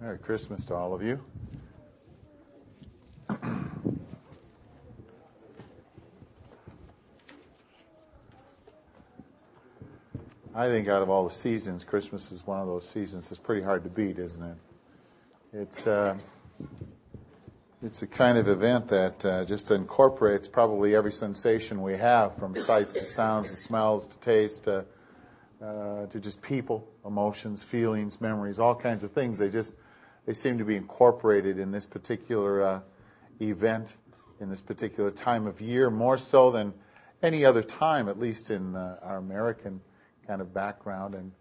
Merry Christmas to all of you. I think out of all the seasons, Christmas is one of those seasons that's pretty hard to beat, isn't it? It's uh, it's a kind of event that uh, just incorporates probably every sensation we have, from sights to sounds to smells to taste to uh, to just people, emotions, feelings, memories, all kinds of things. They just they seem to be incorporated in this particular uh, event, in this particular time of year, more so than any other time, at least in uh, our American kind of background. And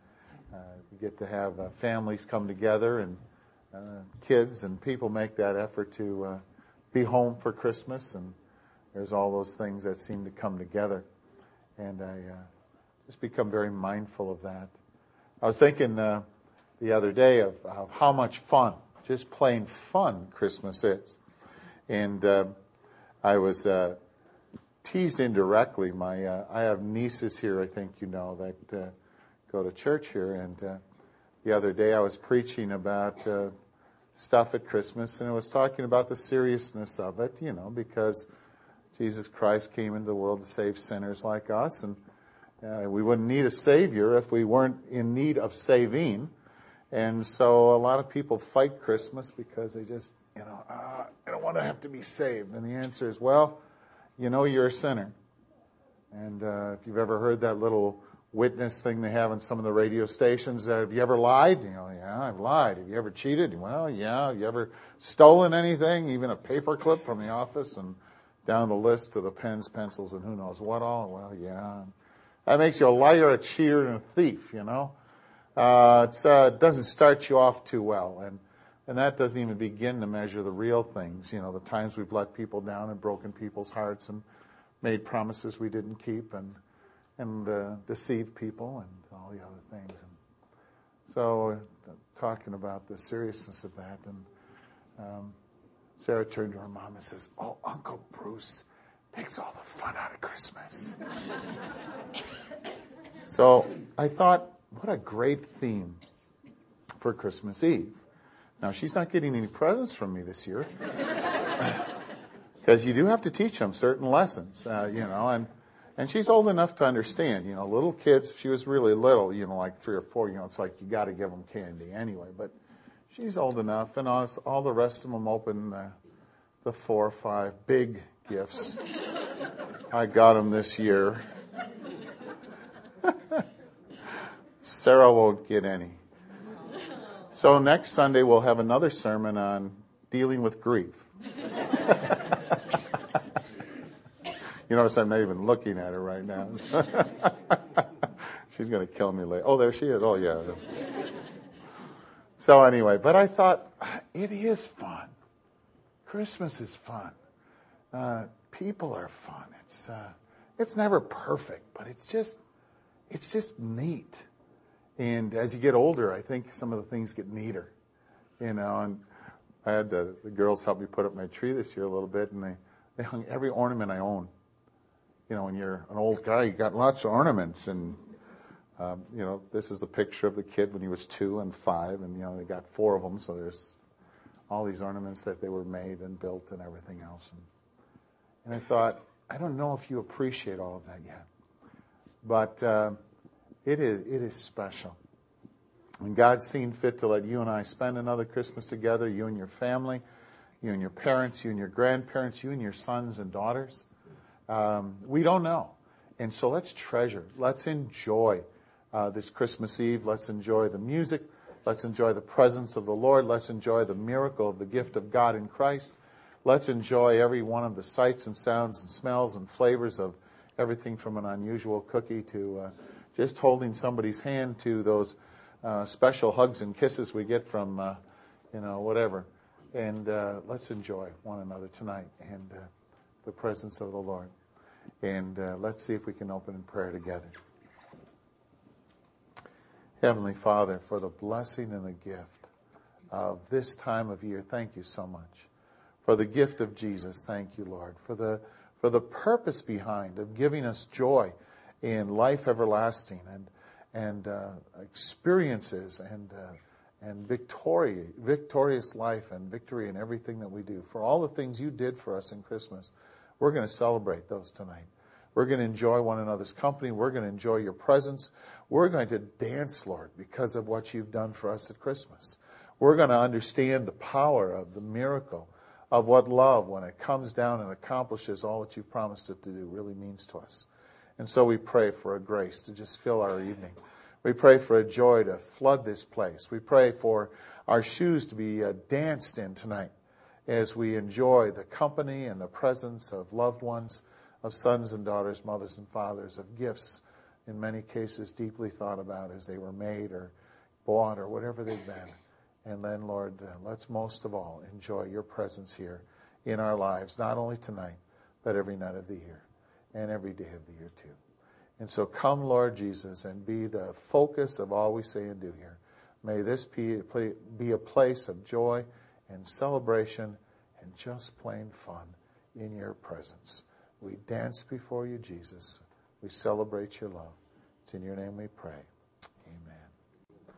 uh, you get to have uh, families come together and uh, kids and people make that effort to uh, be home for Christmas. And there's all those things that seem to come together. And I just become very mindful of that. I was thinking the other day of, of how much fun, just plain fun, Christmas is. And uh, I was uh, teased indirectly. My uh, I have nieces here, I think you know, that uh, go to church here. And uh, the other day I was preaching about uh, stuff at Christmas, and I was talking about the seriousness of it, you know, because Jesus Christ came into the world to save sinners like us, and we wouldn't need a savior if we weren't in need of saving. And so a lot of people fight Christmas because they just, you know, uh, I don't want to have to be saved. And the answer is, well, you know you're a sinner. And uh, if you've ever heard that little witness thing they have on some of the radio stations, uh, have you ever lied? You know, yeah, I've lied. Have you ever cheated? Well, yeah. Have you ever stolen anything, even a paperclip from the office, and down the list to the pens, pencils, and who knows what all? Well, yeah. That makes you a liar, a cheater, and a thief, you know uh, it uh, doesn't start you off too well. And, and that doesn't even begin to measure the real things, you know, the times we've let people down and broken people's hearts and made promises we didn't keep and, and uh, deceived people and all the other things. And so, uh, talking about the seriousness of that, and um, Sarah turned to her mom and says, Oh, Uncle Bruce takes all the fun out of Christmas. so I thought, what a great theme for Christmas Eve. Now, she's not getting any presents from me this year. Because you do have to teach them certain lessons, uh, you know, and, and she's old enough to understand, you know, little kids, if she was really little, you know, like three or four, you know, it's like you got to give them candy anyway. But she's old enough, and all, all the rest of them open uh, the four or five big gifts. I got them this year. Sarah won't get any. So next Sunday we'll have another sermon on dealing with grief. you notice I'm not even looking at her right now. She's going to kill me later. Oh, there she is. Oh, yeah. So anyway, but I thought it is fun. Christmas is fun. Uh, people are fun. It's uh, it's never perfect, but it's just it's just neat. And as you get older, I think some of the things get neater, you know. And I had the, the girls help me put up my tree this year a little bit, and they, they hung every ornament I own. You know, when you're an old guy, you got lots of ornaments, and um, you know, this is the picture of the kid when he was two and five, and you know, they got four of them, so there's all these ornaments that they were made and built and everything else. And, and I thought, I don't know if you appreciate all of that yet, but. Uh, it is, it is special. And God's seen fit to let you and I spend another Christmas together, you and your family, you and your parents, you and your grandparents, you and your sons and daughters. Um, we don't know. And so let's treasure, let's enjoy uh, this Christmas Eve. Let's enjoy the music. Let's enjoy the presence of the Lord. Let's enjoy the miracle of the gift of God in Christ. Let's enjoy every one of the sights and sounds and smells and flavors of everything from an unusual cookie to uh, just holding somebody's hand to those uh, special hugs and kisses we get from, uh, you know, whatever. And uh, let's enjoy one another tonight and uh, the presence of the Lord. And uh, let's see if we can open in prayer together. Heavenly Father, for the blessing and the gift of this time of year, thank you so much. For the gift of Jesus, thank you, Lord. For the, for the purpose behind of giving us joy in life everlasting and and uh, experiences and uh, and victory, victorious life and victory in everything that we do. For all the things you did for us in Christmas, we're going to celebrate those tonight. We're going to enjoy one another's company. We're going to enjoy your presence. We're going to dance, Lord, because of what you've done for us at Christmas. We're going to understand the power of the miracle of what love, when it comes down and accomplishes all that you've promised it to do, really means to us. And so we pray for a grace to just fill our evening. We pray for a joy to flood this place. We pray for our shoes to be uh, danced in tonight as we enjoy the company and the presence of loved ones, of sons and daughters, mothers and fathers, of gifts, in many cases deeply thought about as they were made or bought or whatever they've been. And then, Lord, uh, let's most of all enjoy your presence here in our lives, not only tonight, but every night of the year and every day of the year, too. And so come, Lord Jesus, and be the focus of all we say and do here. May this be a place of joy and celebration and just plain fun in your presence. We dance before you, Jesus. We celebrate your love. It's in your name we pray. Amen.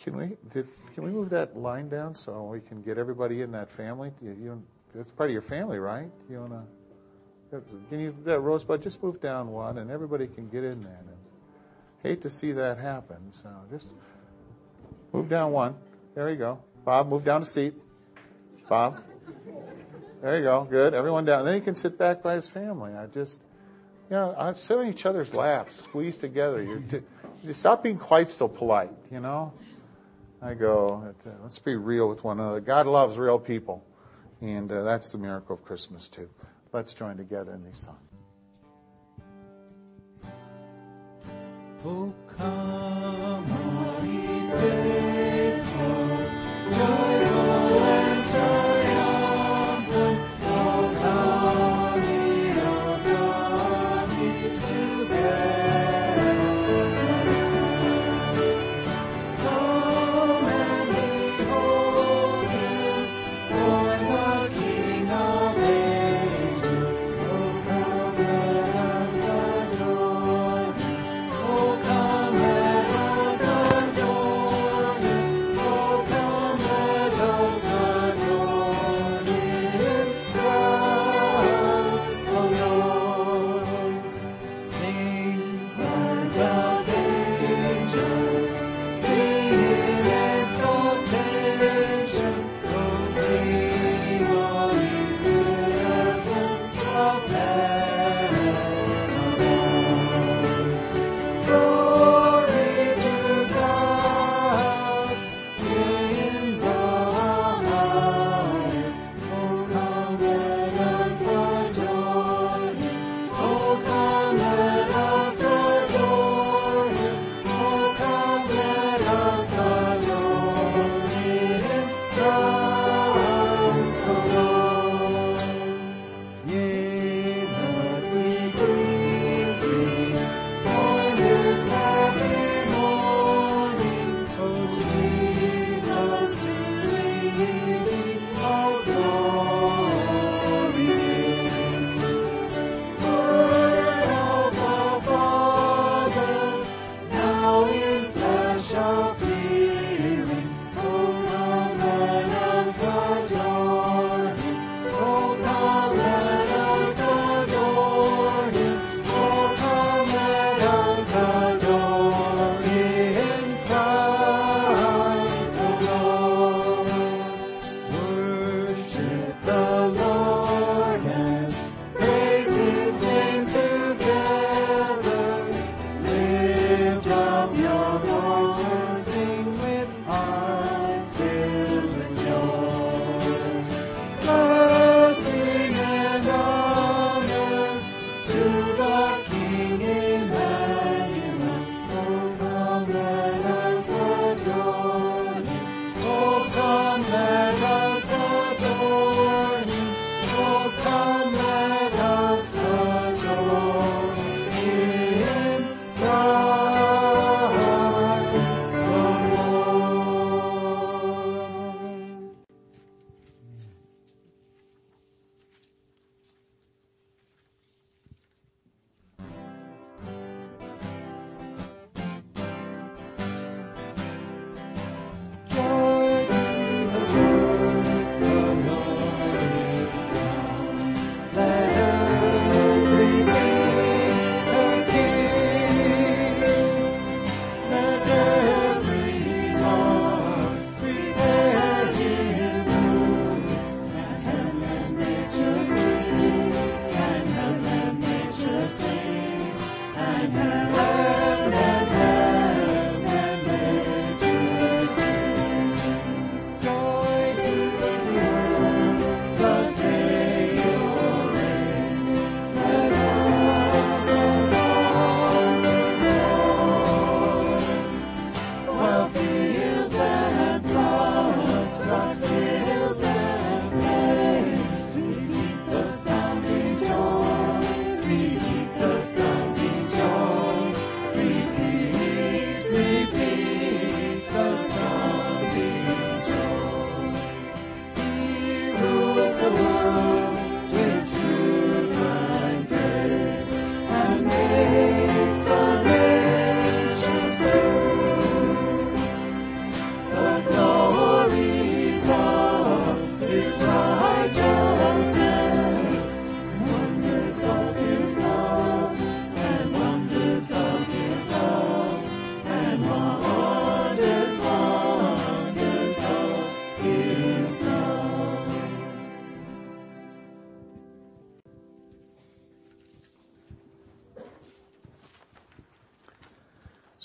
Can we did, can we move that line down so we can get everybody in that family? You, you that's part of your family, right? You want to? Uh, Can you, that Rosebud, just move down one and everybody can get in there. And hate to see that happen. So just move down one. There you go. Bob, move down a seat. Bob. There you go. Good. Everyone down. Then he can sit back by his family. I just, you know, sit on each other's laps, squeeze together. You're t- stop being quite so polite, you know? I go, uh, let's be real with one another. God loves real people. And uh, that's the miracle of Christmas, too. Let's join together in these songs. Oh, come on, faithful,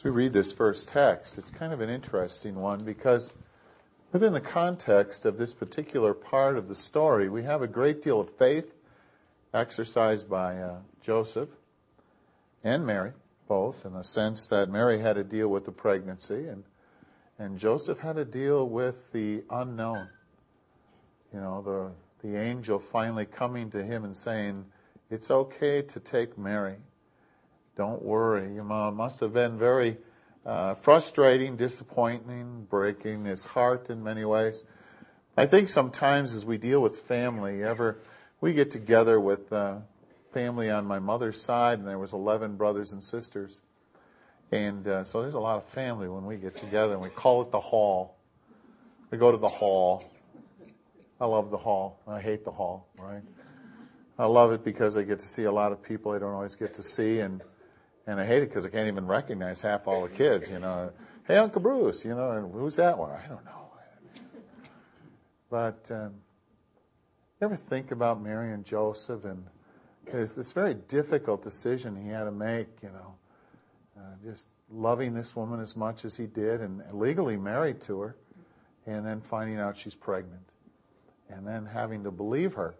We read this first text, it's kind of an interesting one because within the context of this particular part of the story, we have a great deal of faith exercised by uh, Joseph and Mary, both, in the sense that Mary had to deal with the pregnancy and, and Joseph had to deal with the unknown. You know, the, the angel finally coming to him and saying, It's okay to take Mary. Don't worry. You know, it must have been very uh, frustrating, disappointing, breaking his heart in many ways. I think sometimes as we deal with family, ever we get together with uh, family on my mother's side, and there was 11 brothers and sisters, and uh, so there's a lot of family when we get together, and we call it the hall. We go to the hall. I love the hall. I hate the hall, right? I love it because I get to see a lot of people I don't always get to see, and and I hate it because I can't even recognize half all the kids, you know. Hey, Uncle Bruce, you know, and who's that one? I don't know. But um, you ever think about Mary and Joseph and this very difficult decision he had to make, you know, uh, just loving this woman as much as he did and legally married to her, and then finding out she's pregnant, and then having to believe her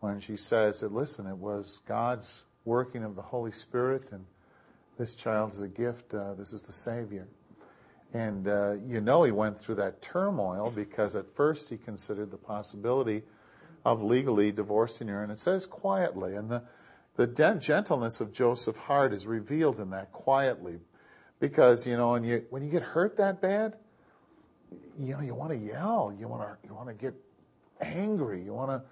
when she says that, listen, it was God's working of the Holy Spirit and this child is a gift. Uh, this is the Savior. And uh, you know he went through that turmoil because at first he considered the possibility of legally divorcing her. And it says quietly. And the, the gentleness of Joseph's heart is revealed in that quietly. Because, you know, and you, when you get hurt that bad, you know, you want to yell. You want to, you want to get angry. You want to,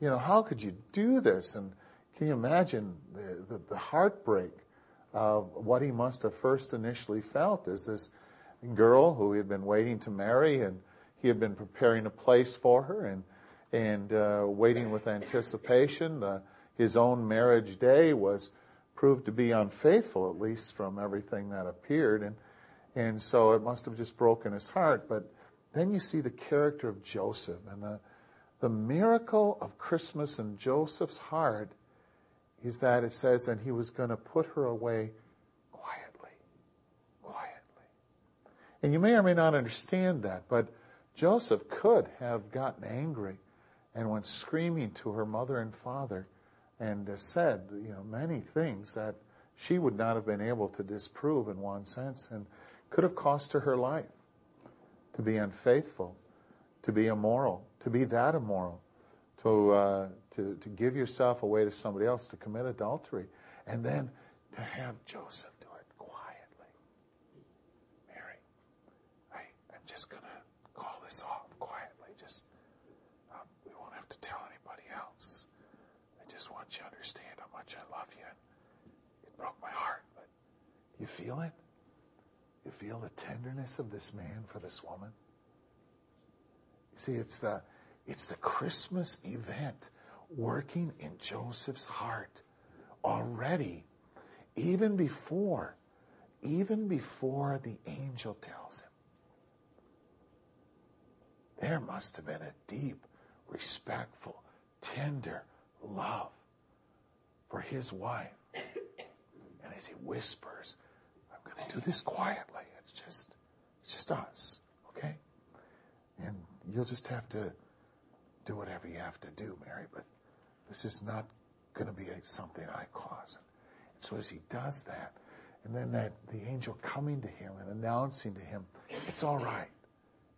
you know, how could you do this? And can you imagine the, the, the heartbreak of what he must have first initially felt as this girl who he had been waiting to marry and he had been preparing a place for her and and uh, waiting with anticipation. The, his own marriage day was proved to be unfaithful, at least from everything that appeared, and and so it must have just broken his heart. But then you see the character of Joseph and the the miracle of Christmas in Joseph's heart is that it says, and he was going to put her away quietly. Quietly. And you may or may not understand that, but Joseph could have gotten angry and went screaming to her mother and father and uh, said, you know, many things that she would not have been able to disprove in one sense and could have cost her her life to be unfaithful, to be immoral, to be that immoral to, uh, to, to give yourself away to somebody else, to commit adultery, and then to have Joseph do it quietly. Mary, I, I'm just going to call this off quietly. Just, um, we won't have to tell anybody else. I just want you to understand how much I love you. It broke my heart, but you feel it? You feel the tenderness of this man for this woman? See, it's the it's the Christmas event working in Joseph's heart already, even before, even before the angel tells him. There must have been a deep, respectful, tender love for his wife. And as he whispers, I'm going to do this quietly. It's just, it's just us, okay? And you'll just have to do whatever you have to do, Mary, but this is not going to be a, something I cause. And so as he does that, and then that the angel coming to him and announcing to him, it's all right.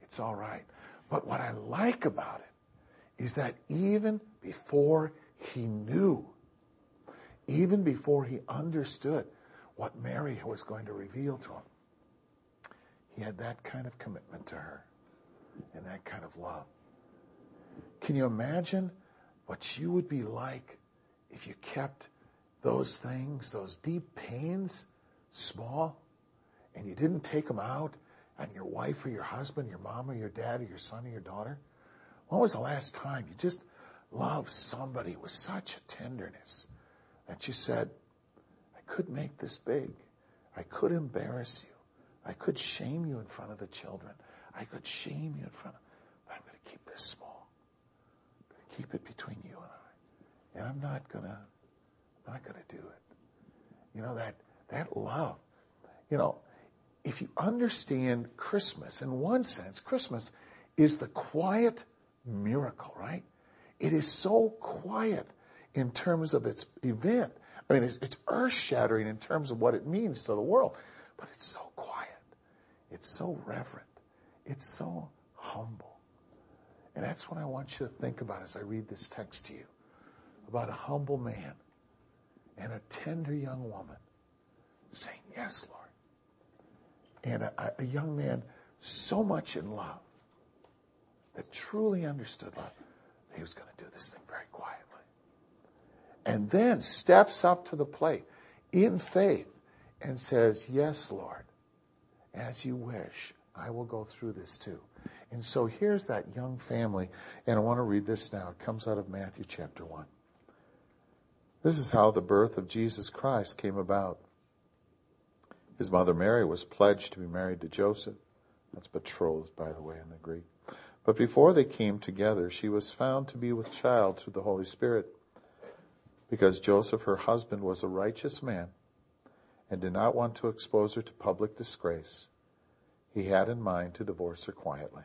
It's all right. But what I like about it is that even before he knew, even before he understood what Mary was going to reveal to him, he had that kind of commitment to her and that kind of love. Can you imagine what you would be like if you kept those things, those deep pains, small, and you didn't take them out on your wife or your husband, your mom or your dad or your son or your daughter? When was the last time you just loved somebody with such a tenderness that you said, I could make this big. I could embarrass you. I could shame you in front of the children. I could shame you in front of, but I'm going to keep this small keep it between you and I. And I'm not gonna, not gonna do it. You know that that love. You know, if you understand Christmas, in one sense, Christmas is the quiet miracle, right? It is so quiet in terms of its event. I mean, it's, it's earth shattering in terms of what it means to the world, but it's so quiet. It's so reverent. It's so humble. And that's what I want you to think about as I read this text to you about a humble man and a tender young woman saying, Yes, Lord. And a, a young man so much in love that truly understood love, that he was going to do this thing very quietly. And then steps up to the plate in faith and says, Yes, Lord, as you wish, I will go through this too. And so here's that young family, and I want to read this now. It comes out of Matthew chapter 1. This is how the birth of Jesus Christ came about. His mother Mary was pledged to be married to Joseph. That's betrothed, by the way, in the Greek. But before they came together, she was found to be with child through the Holy Spirit. Because Joseph, her husband, was a righteous man and did not want to expose her to public disgrace, he had in mind to divorce her quietly.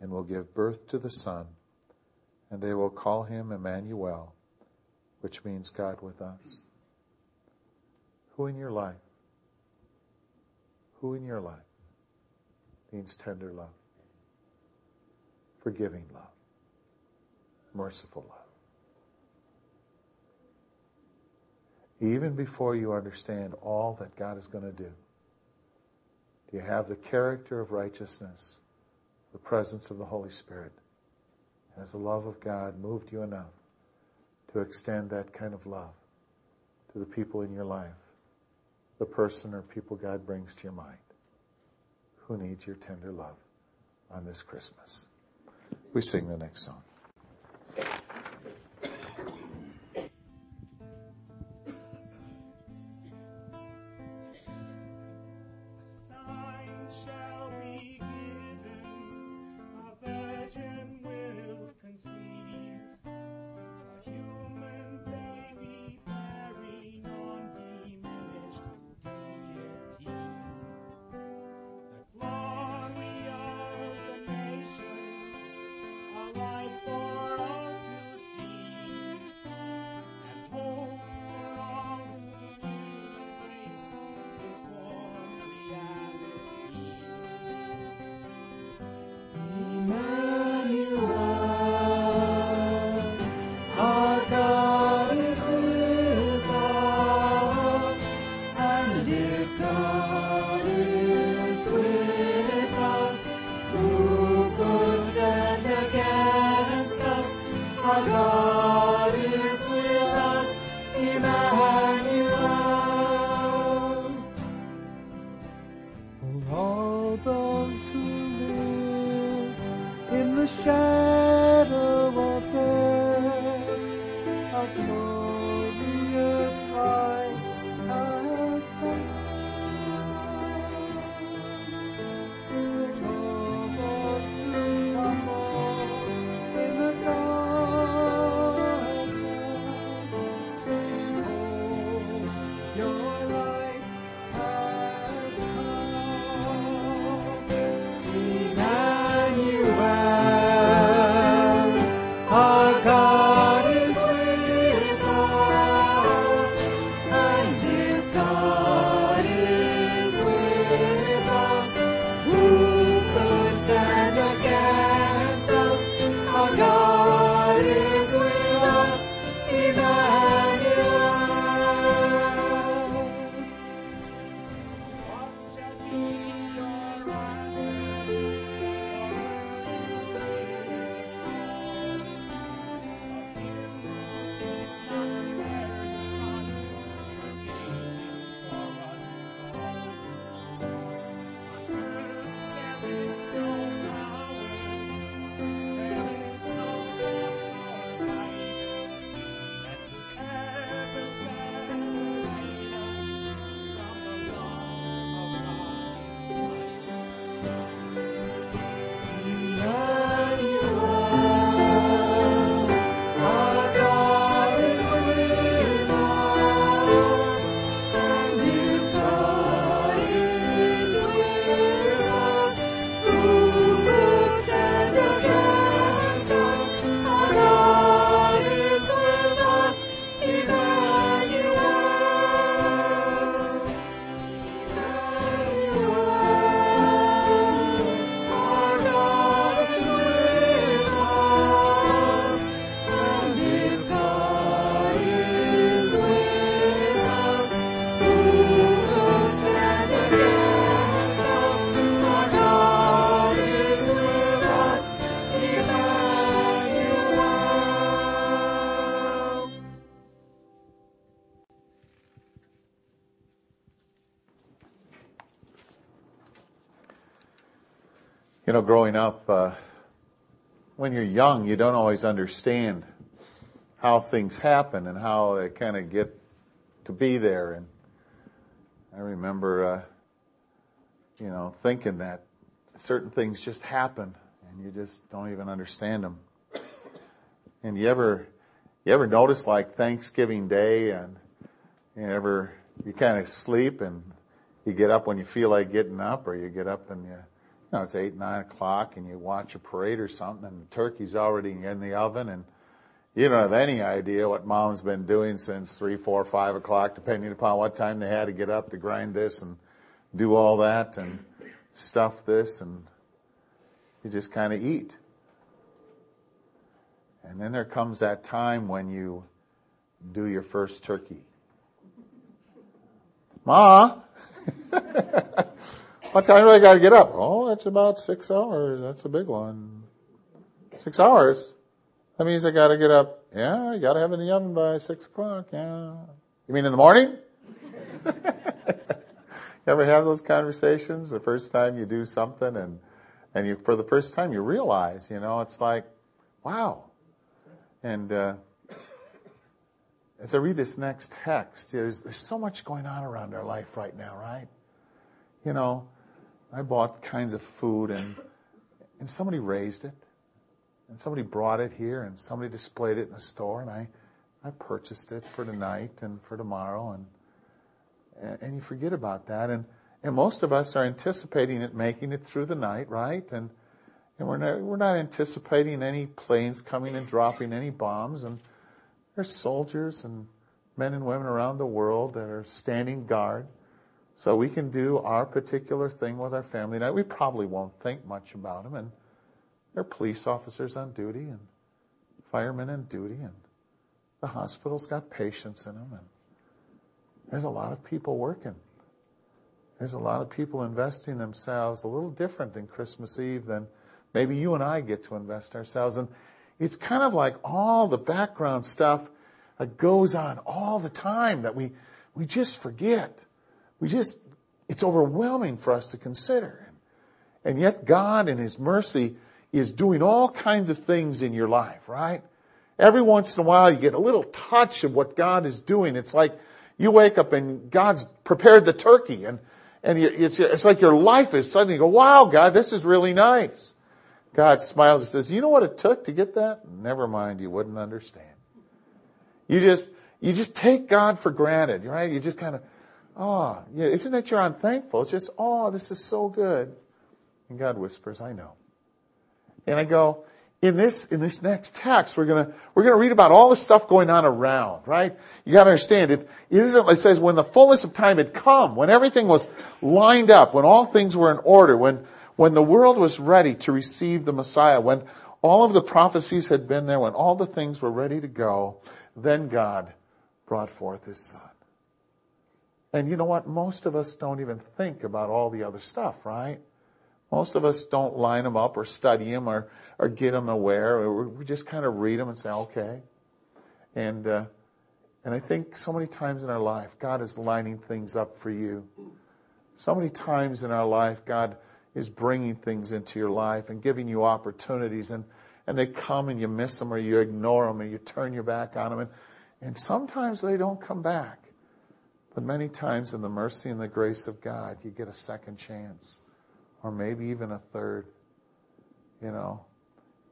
and will give birth to the Son, and they will call him Emmanuel, which means God with us. Who in your life? Who in your life means tender love, forgiving love, merciful love? Even before you understand all that God is going to do, do you have the character of righteousness, the presence of the Holy Spirit? Has the love of God moved you enough to extend that kind of love to the people in your life, the person or people God brings to your mind who needs your tender love on this Christmas? We sing the next song. You know, growing up, uh, when you're young, you don't always understand how things happen and how they kind of get to be there. And I remember, uh, you know, thinking that certain things just happen and you just don't even understand them. And you ever, you ever notice like Thanksgiving Day and you ever, you kind of sleep and you get up when you feel like getting up or you get up and you, you know, it's eight, nine o'clock and you watch a parade or something and the turkey's already in the oven and you don't have any idea what mom's been doing since three, four, five o'clock, depending upon what time they had to get up to grind this and do all that and stuff this and you just kind of eat. And then there comes that time when you do your first turkey. Ma, what time do I got to get up? Oh, it's about six hours. That's a big one. Six hours? That means I got to get up. Yeah, you got to have it in the oven by six o'clock. Yeah. You mean in the morning? you ever have those conversations the first time you do something and, and you, for the first time you realize, you know, it's like, wow. And, uh, as I read this next text, there's, there's so much going on around our life right now, right? You know, I bought kinds of food and, and somebody raised it. And somebody brought it here and somebody displayed it in a store and I, I purchased it for tonight and for tomorrow and, and you forget about that. And, and most of us are anticipating it making it through the night, right? And, and we're not, we're not anticipating any planes coming and dropping any bombs and, there's soldiers and men and women around the world that are standing guard. So we can do our particular thing with our family night. We probably won't think much about them. And there are police officers on duty and firemen on duty. And the hospital's got patients in them. And there's a lot of people working. There's a lot of people investing themselves a little different than Christmas Eve than maybe you and I get to invest ourselves. And it's kind of like all the background stuff that goes on all the time that we, we just forget. We just, it's overwhelming for us to consider. And yet God in His mercy is doing all kinds of things in your life, right? Every once in a while you get a little touch of what God is doing. It's like you wake up and God's prepared the turkey and, and it's, it's like your life is suddenly go, wow, God, this is really nice. God smiles and says, you know what it took to get that? Never mind, you wouldn't understand. You just, you just take God for granted, right? You just kind of, oh, yeah, isn't that you're unthankful? It's just, oh, this is so good. And God whispers, I know. And I go, in this, in this next text, we're gonna, we're gonna read about all the stuff going on around, right? You gotta understand, it, it isn't, it says, when the fullness of time had come, when everything was lined up, when all things were in order, when, when the world was ready to receive the Messiah, when all of the prophecies had been there, when all the things were ready to go, then God brought forth his son. And you know what? Most of us don't even think about all the other stuff, right? Most of us don't line them up or study them or, or get them aware. Or we just kind of read them and say, okay. And, uh, and I think so many times in our life, God is lining things up for you. So many times in our life, God is bringing things into your life and giving you opportunities and, and they come and you miss them or you ignore them or you turn your back on them and, and sometimes they don't come back. But many times in the mercy and the grace of God, you get a second chance or maybe even a third, you know,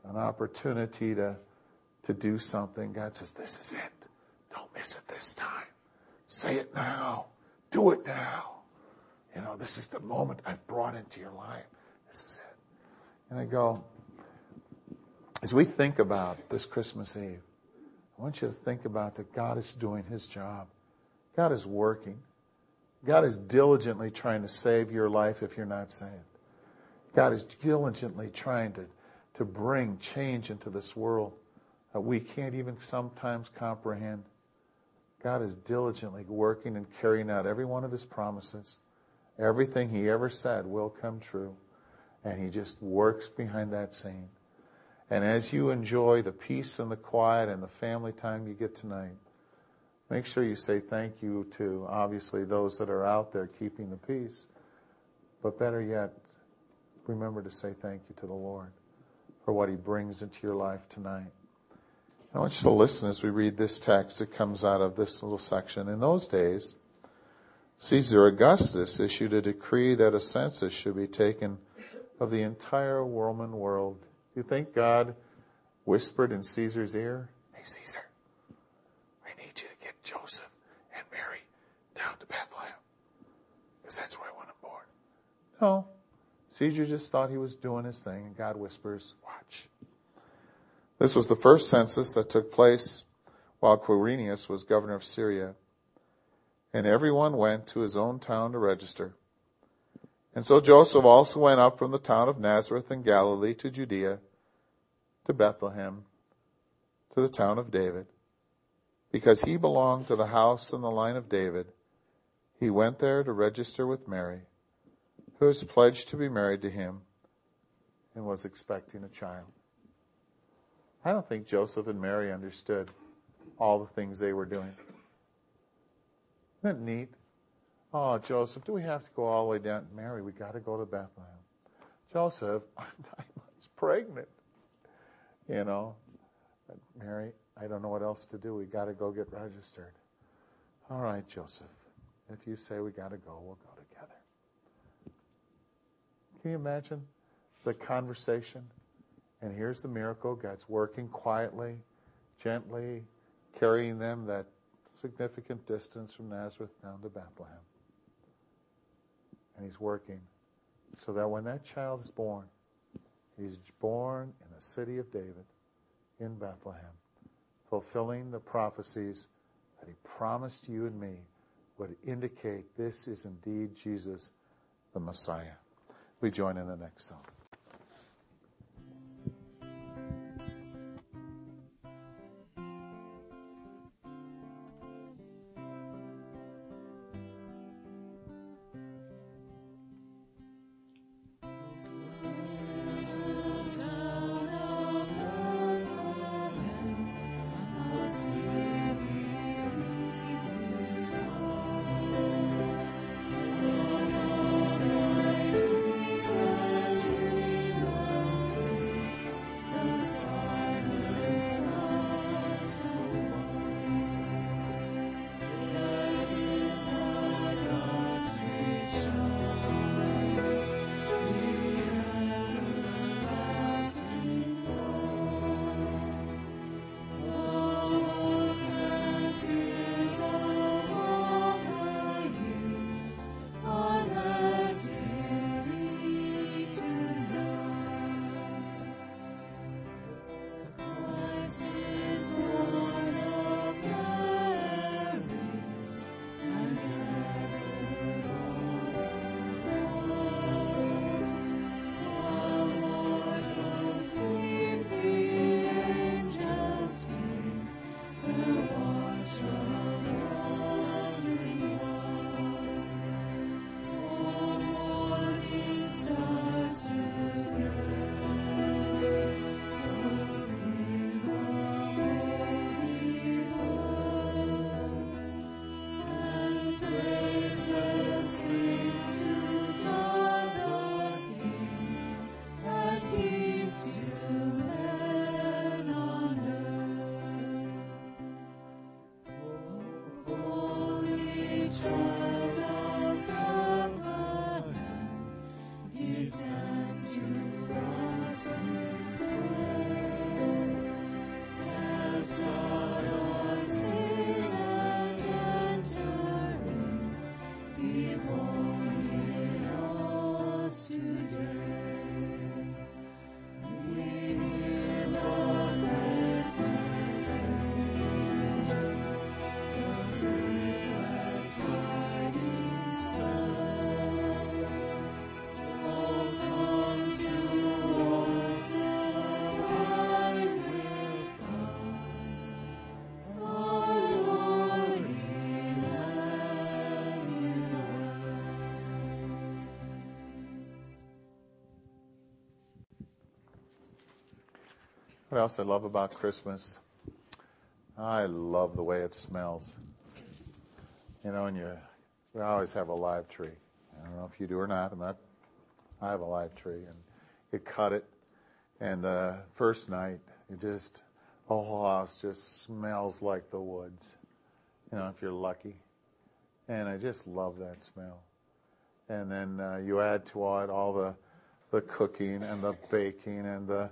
an opportunity to, to do something. God says, this is it. Don't miss it this time. Say it now. Do it now. You know, this is the moment I've brought into your life. This is it. And I go, as we think about this Christmas Eve, I want you to think about that God is doing his job. God is working. God is diligently trying to save your life if you're not saved. God is diligently trying to, to bring change into this world that we can't even sometimes comprehend. God is diligently working and carrying out every one of his promises. Everything he ever said will come true. And he just works behind that scene. And as you enjoy the peace and the quiet and the family time you get tonight, make sure you say thank you to obviously those that are out there keeping the peace. But better yet, remember to say thank you to the Lord for what He brings into your life tonight. I want you to listen as we read this text. It comes out of this little section. In those days, Caesar Augustus issued a decree that a census should be taken of the entire Roman world. Do you think God whispered in Caesar's ear, Hey, Caesar, I need you to get Joseph and Mary down to Bethlehem because that's where I want them born? No. Caesar just thought he was doing his thing, and God whispers, Watch. This was the first census that took place while Quirinius was governor of Syria, and everyone went to his own town to register. And so Joseph also went up from the town of Nazareth in Galilee to Judea, to Bethlehem, to the town of David. Because he belonged to the house and the line of David, he went there to register with Mary, who was pledged to be married to him and was expecting a child. I don't think Joseph and Mary understood all the things they were doing. Isn't that neat? Oh, Joseph, do we have to go all the way down? Mary, we got to go to Bethlehem. Joseph, I'm nine months pregnant. You know, Mary, I don't know what else to do. We got to go get registered. All right, Joseph. If you say we got to go, we'll go together. Can you imagine the conversation? And here's the miracle God's working quietly, gently, carrying them that significant distance from Nazareth down to Bethlehem. And He's working so that when that child is born, He's born in the city of David in Bethlehem, fulfilling the prophecies that He promised you and me would indicate this is indeed Jesus, the Messiah. We join in the next song. What else I love about Christmas? I love the way it smells. You know, and you we always have a live tree. I don't know if you do or not. I'm not I have a live tree, and you cut it, and the first night, you just the whole house just smells like the woods. You know, if you're lucky, and I just love that smell. And then uh, you add to it all the the cooking and the baking and the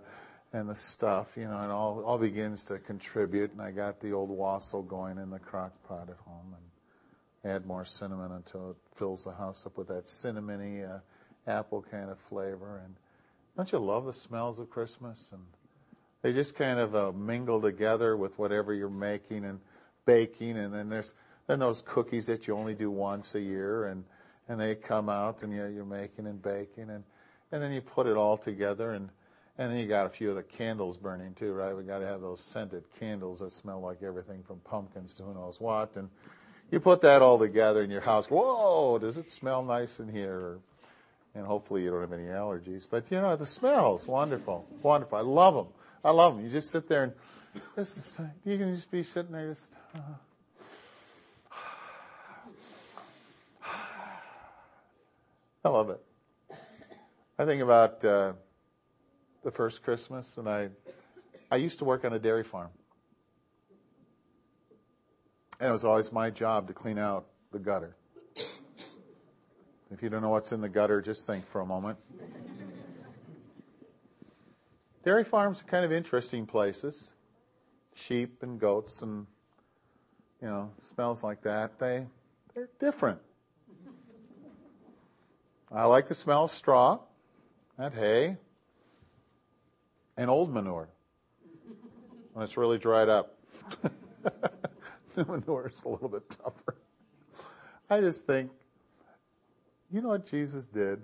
and the stuff, you know, and all all begins to contribute. And I got the old wassail going in the crock pot at home, and add more cinnamon until it fills the house up with that cinnamony uh, apple kind of flavor. And don't you love the smells of Christmas? And they just kind of uh, mingle together with whatever you're making and baking. And then there's then those cookies that you only do once a year, and and they come out, and you you're making and baking, and and then you put it all together, and and then you got a few of the candles burning too, right? We got to have those scented candles that smell like everything from pumpkins to who knows what, and you put that all together in your house. Whoa, does it smell nice in here? And hopefully you don't have any allergies. But you know, the smells wonderful, wonderful. I love them. I love them. You just sit there and just, you can just be sitting there just. Uh, I love it. I think about uh, the first Christmas, and I, I used to work on a dairy farm, and it was always my job to clean out the gutter. If you don't know what's in the gutter, just think for a moment. Dairy farms are kind of interesting places. Sheep and goats and you know smells like that. They they're different. I like the smell of straw, and hay, and old manure when it's really dried up. New manure is a little bit tougher. I just think, you know what Jesus did?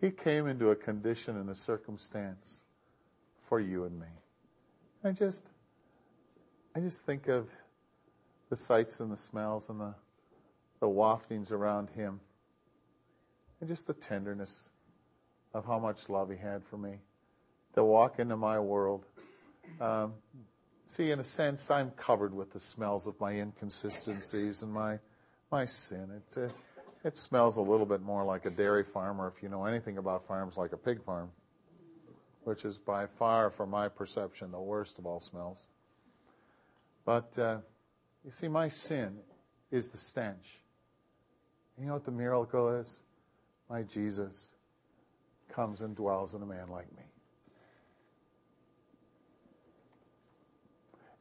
He came into a condition and a circumstance for you and me. I just, I just think of the sights and the smells and the, the waftings around him and just the tenderness of how much love he had for me to walk into my world. Um, see, in a sense, I'm covered with the smells of my inconsistencies and my my sin. It's a, it smells a little bit more like a dairy farm, or if you know anything about farms, like a pig farm, which is by far, from my perception, the worst of all smells. But uh, you see, my sin is the stench. You know what the miracle is? My Jesus comes and dwells in a man like me.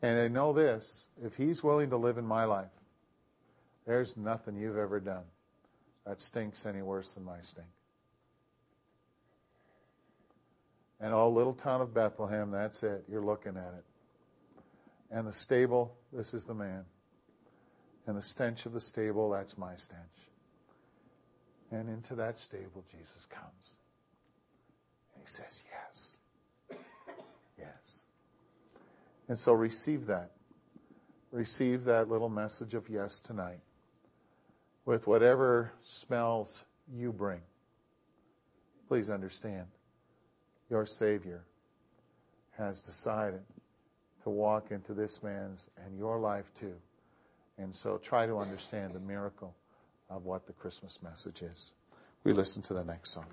And I know this if he's willing to live in my life, there's nothing you've ever done that stinks any worse than my stink. And oh, little town of Bethlehem, that's it. You're looking at it. And the stable, this is the man. And the stench of the stable, that's my stench. And into that stable, Jesus comes. And he says, Yes. Yes. And so receive that. Receive that little message of yes tonight with whatever smells you bring. Please understand, your Savior has decided to walk into this man's and your life too. And so try to understand the miracle of what the Christmas message is. We listen to the next song.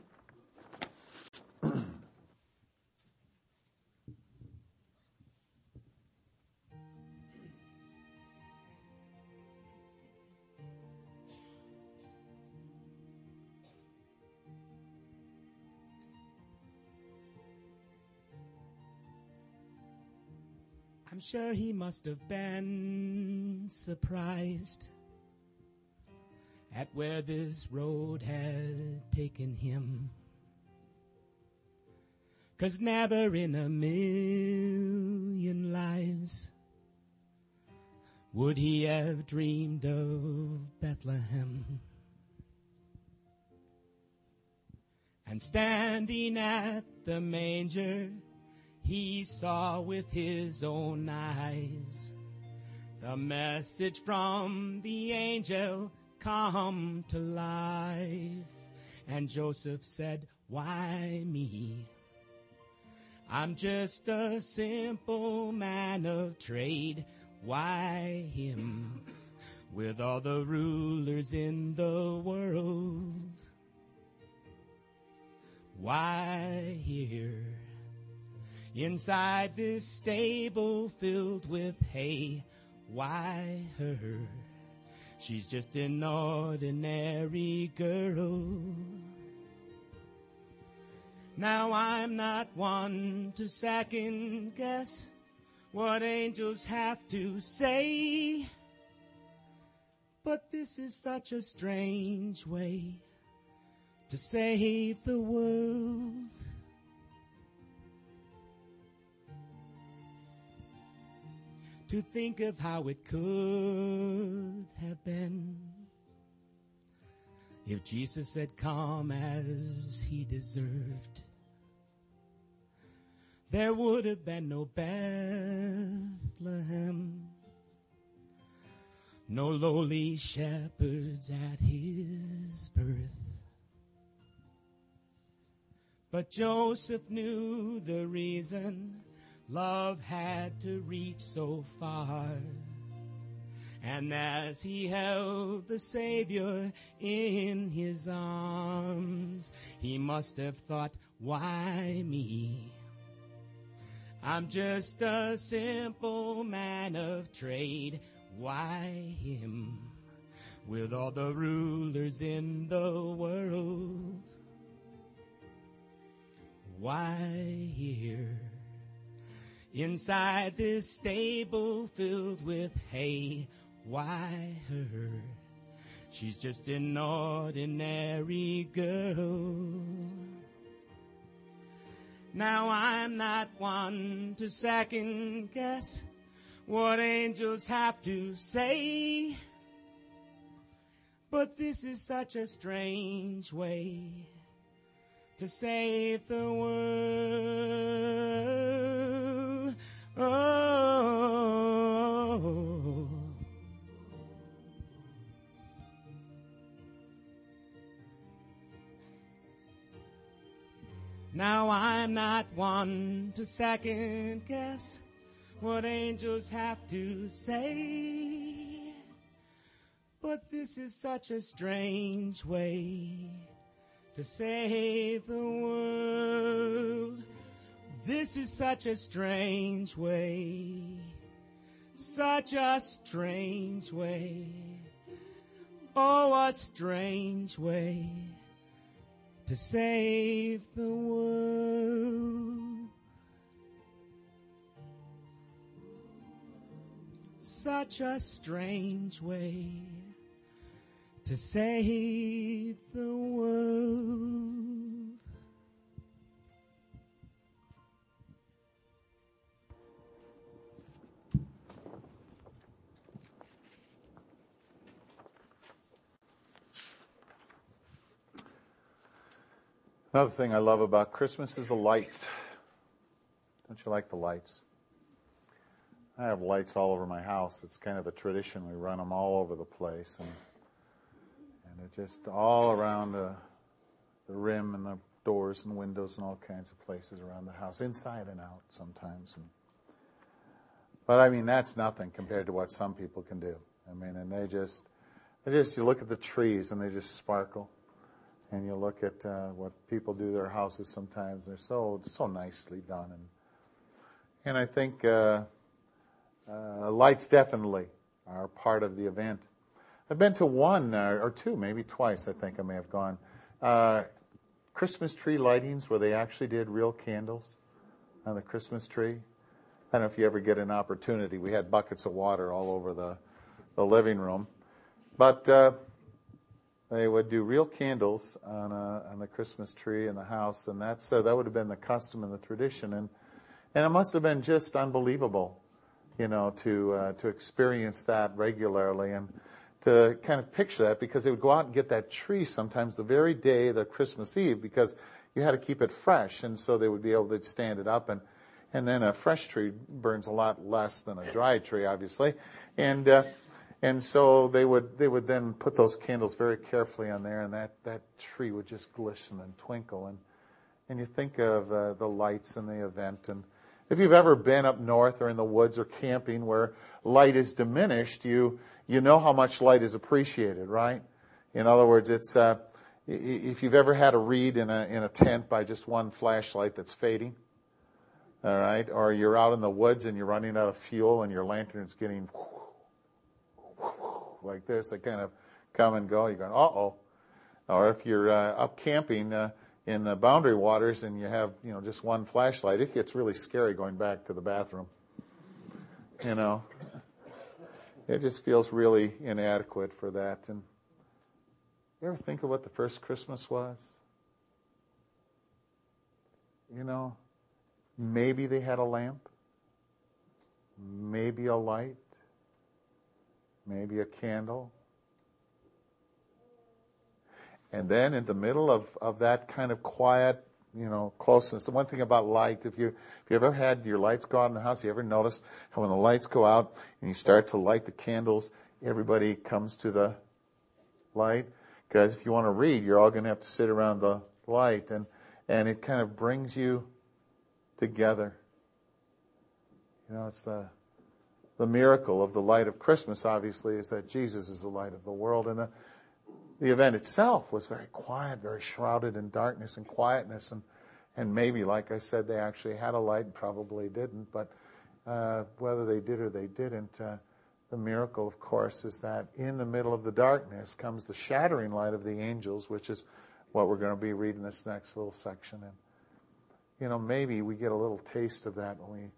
Sure he must have been surprised at where this road had taken him. Cause never in a million lives would he have dreamed of Bethlehem. And standing at the manger, he saw with his own eyes the message from the angel come to life. And Joseph said, why me? I'm just a simple man of trade. Why him? With all the rulers in the world. Why here? Inside this stable filled with hay, why her? She's just an ordinary girl. Now I'm not one to second guess what angels have to say. But this is such a strange way to save the world. To think of how it could have been if Jesus had come as he deserved. There would have been no Bethlehem, no lowly shepherds at his birth. But Joseph knew the reason love had to reach so far. And as he held the Savior in his arms, he must have thought, why me? I'm just a simple man of trade. Why him? With all the rulers in the world. Why here? Inside this stable filled with hay. Why her? She's just an ordinary girl. Now I'm not one to second guess what angels have to say. But this is such a strange way to save the world. Oh. Now I'm not one to second guess what angels have to say. But this is such a strange way to save the world. This is such a strange way. Such a strange way. Oh, a strange way to save the world. Such a strange way to save the world. Another thing I love about Christmas is the lights. Don't you like the lights? I have lights all over my house. It's kind of a tradition. We run them all over the place, and just all around the the rim and the doors and windows and all kinds of places around the house, inside and out sometimes. And, but I mean, that's nothing compared to what some people can do. I mean, and they just, they just you look at the trees and they just sparkle and you look at uh, what people do their houses sometimes. They're so so nicely done, and and I think uh, uh, lights definitely are part of the event. I've been to one uh, or two, maybe twice. I think I may have gone uh, Christmas tree lightings where they actually did real candles on the Christmas tree. I don't know if you ever get an opportunity. We had buckets of water all over the the living room, but uh, they would do real candles on, a, on the Christmas tree in the house, and that's uh, that would have been the custom and the tradition, and and it must have been just unbelievable, you know, to uh, to experience that regularly and to kind of picture that because they would go out and get that tree sometimes the very day the Christmas Eve because you had to keep it fresh, and so they would be able to stand it up and. And then a fresh tree burns a lot less than a dry tree, obviously. And uh, and so they would they would then put those candles very carefully on there, and that, that tree would just glisten and twinkle. And and you think of uh, the lights and the event. And if you've ever been up north or in the woods or camping where light is diminished, you you know how much light is appreciated, right? In other words, it's uh, if you've ever had a read in a in a tent by just one flashlight that's fading, all right, or you're out in the woods and you're running out of fuel and your lantern's getting like this, they kind of come and go. You're going, uh oh. Or if you're uh, up camping uh, in the boundary waters and you have, you know, just one flashlight, it gets really scary going back to the bathroom. You know, it just feels really inadequate for that. And you ever think of what the first Christmas was? You know, maybe they had a lamp, maybe a light, maybe a candle. And then in the middle of, of that kind of quiet, you know, closeness, the one thing about light, if you if you ever had your lights go out in the house, you ever noticed how when the lights go out and you start to light the candles, everybody comes to the light? Because if you want to read, you're all going to have to sit around the light and and it kind of brings you together. You know, it's the the miracle of the light of Christmas, obviously, is that Jesus is the light of the world. And the, the event itself was very quiet, very shrouded in darkness and quietness. And, and maybe, like I said, they actually had a light and probably didn't. But uh, whether they did or they didn't, uh, the miracle, of course, is that in the middle of the darkness comes the shattering light of the angels, which is what we're going to be reading this next little section. And, you know, maybe we get a little taste of that when we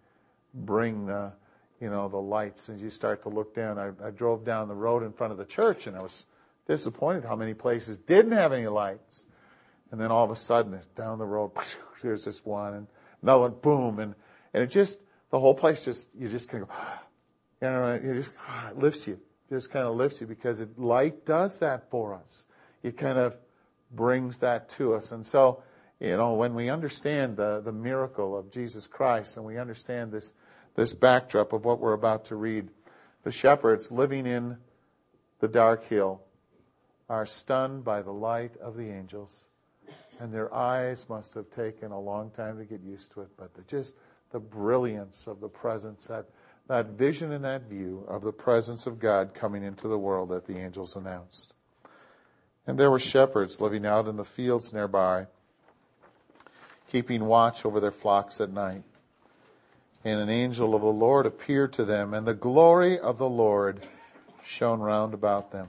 bring the you know, the lights as you start to look down. I, I drove down the road in front of the church and I was disappointed how many places didn't have any lights. And then all of a sudden, down the road, there's this one and another one, boom, and and it just the whole place just you just kind of go, you know, it just it lifts you, just kind of lifts you because it, light does that for us. It kind of brings that to us, and so you know when we understand the the miracle of Jesus Christ and we understand this this backdrop of what we're about to read. The shepherds living in the dark hill are stunned by the light of the angels, and their eyes must have taken a long time to get used to it, but the, just the brilliance of the presence, that, that vision and that view of the presence of God coming into the world that the angels announced. And there were shepherds living out in the fields nearby, keeping watch over their flocks at night and an angel of the Lord appeared to them, and the glory of the Lord shone round about them.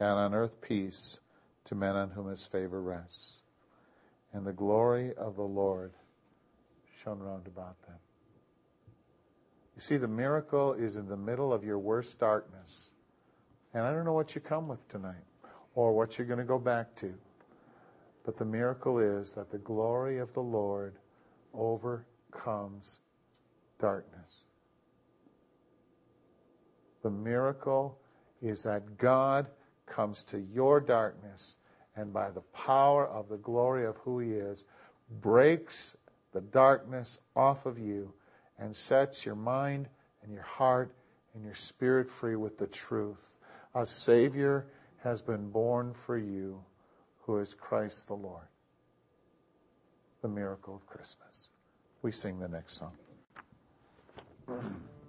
and on earth peace to men on whom his favor rests. And the glory of the Lord shone round about them. You see, the miracle is in the middle of your worst darkness. And I don't know what you come with tonight or what you're going to go back to. But the miracle is that the glory of the Lord overcomes darkness. The miracle is that God comes to your darkness and by the power of the glory of who He is, breaks the darkness off of you and sets your mind and your heart and your spirit free with the truth. A Savior has been born for you who is Christ the Lord. The miracle of Christmas. We sing the next song.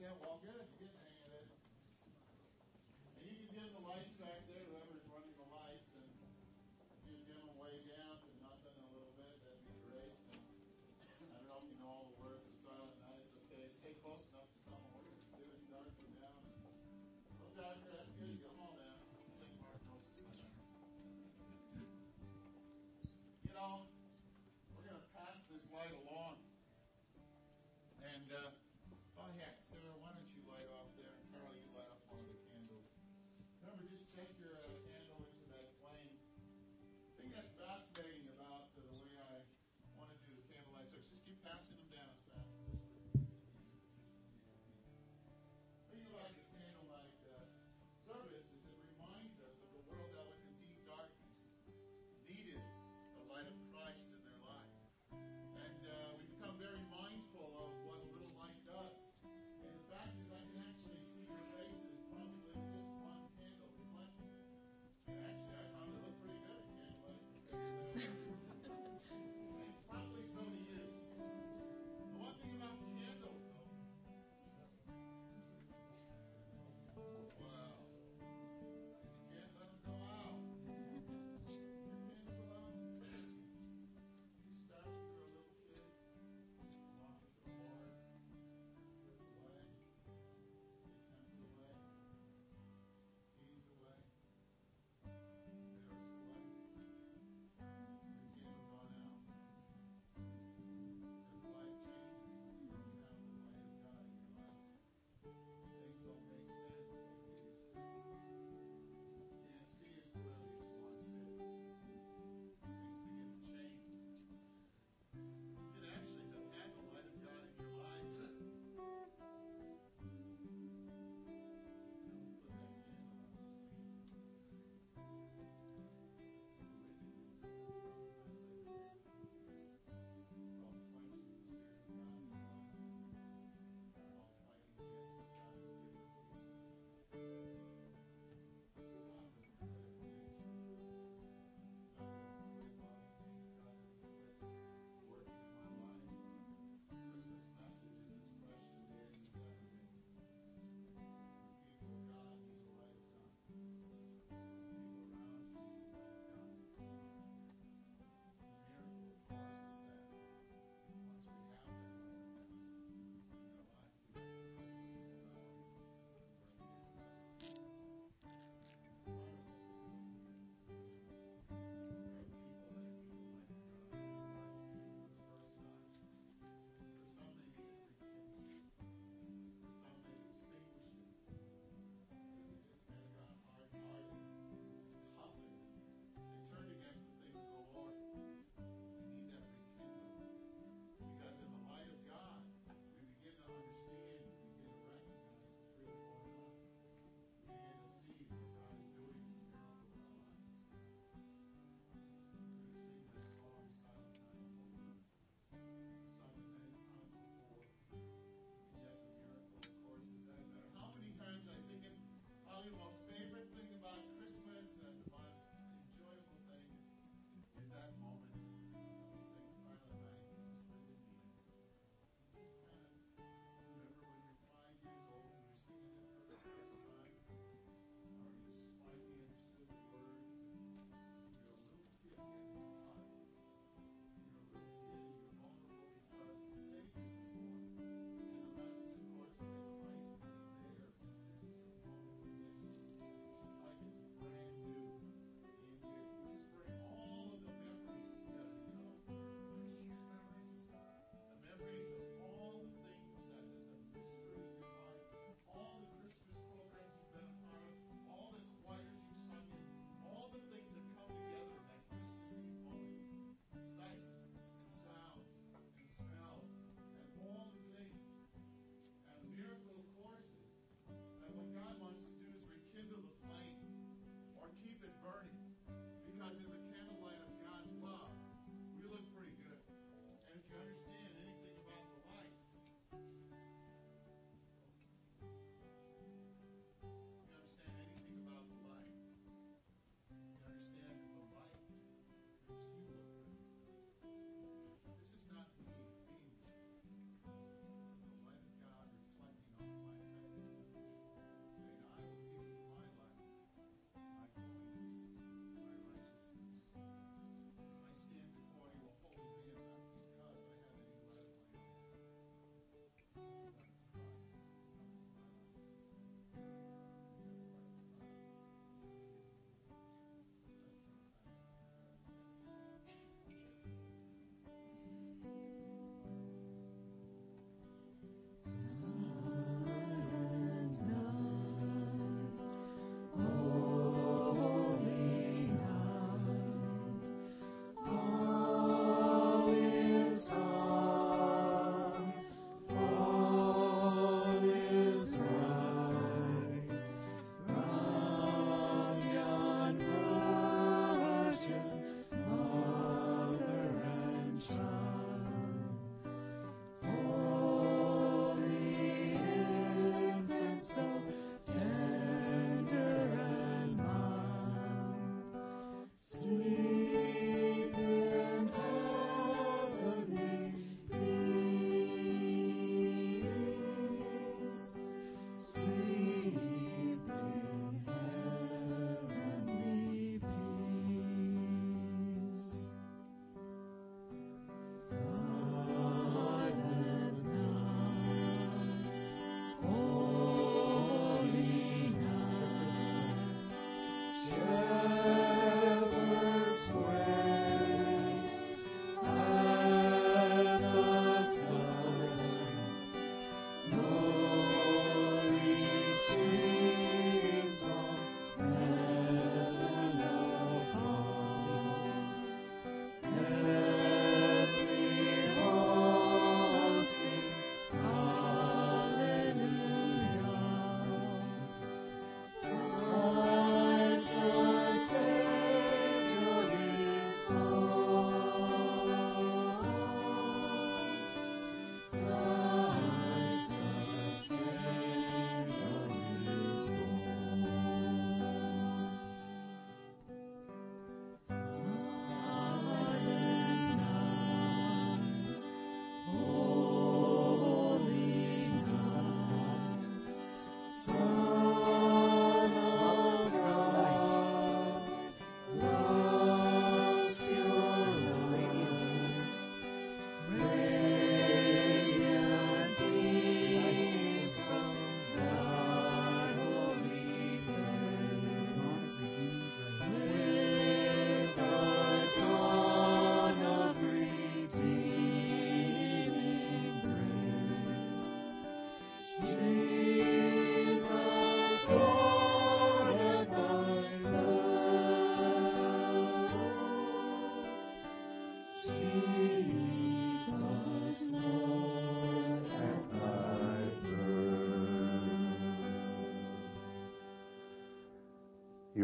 Good, against that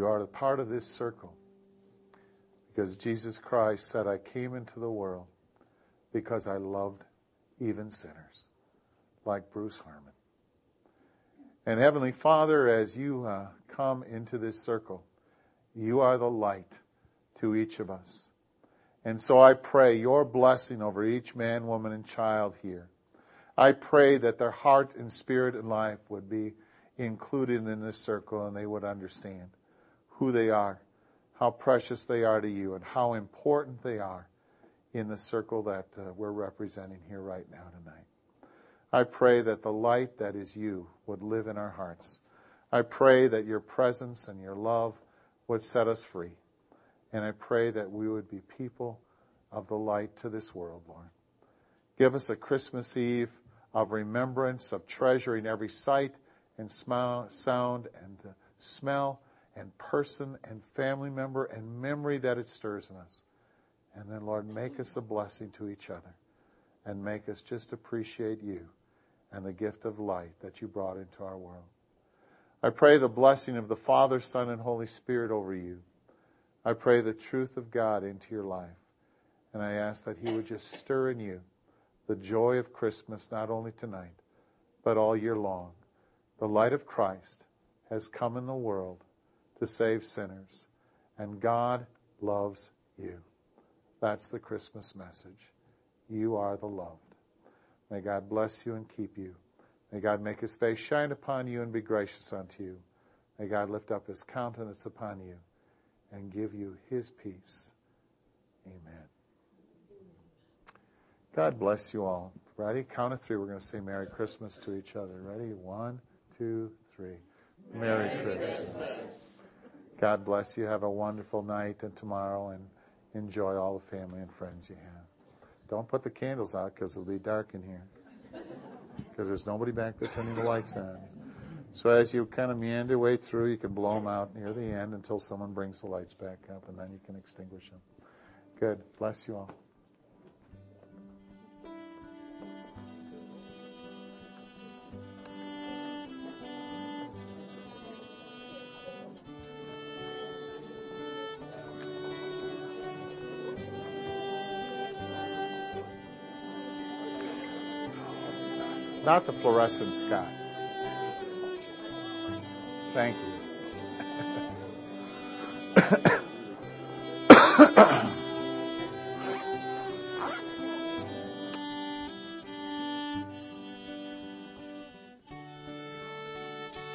are a part of this circle. Because Jesus Christ said, I came into the world because I loved even sinners, like Bruce Harmon. And Heavenly Father, as you uh, come into this circle, you are the light to each of us. And so I pray your blessing over each man, woman, and child here. I pray that their heart and spirit and life would be included in this circle and they would understand who they are how precious they are to you and how important they are in the circle that uh, we're representing here right now tonight. I pray that the light that is you would live in our hearts. I pray that your presence and your love would set us free. And I pray that we would be people of the light to this world, Lord. Give us a Christmas Eve of remembrance, of treasuring every sight and sound and uh, smell and person and family member and memory that it stirs in us. And then, Lord, make us a blessing to each other and make us just appreciate you and the gift of light that you brought into our world. I pray the blessing of the Father, Son, and Holy Spirit over you. I pray the truth of God into your life. And I ask that He would just stir in you the joy of Christmas, not only tonight, but all year long. The light of Christ has come in the world to save sinners. And God loves you. That's the Christmas message. You are the loved. May God bless you and keep you. May God make his face shine upon you and be gracious unto you. May God lift up his countenance upon you and give you his peace. Amen. God bless you all. Ready? Count of three. We're going to say Merry Christmas to each other. Ready? One, two, three. Merry, Merry Christmas. Christmas. God bless you. Have a wonderful night and tomorrow and enjoy all the family and friends you have. Don't put the candles out because it'll be dark in here. Because there's nobody back there turning the lights on. So as you kind of meander your way through, you can blow them out near the end until someone brings the lights back up and then you can extinguish them. Good. Bless you all. Not the fluorescent sky. Thank you.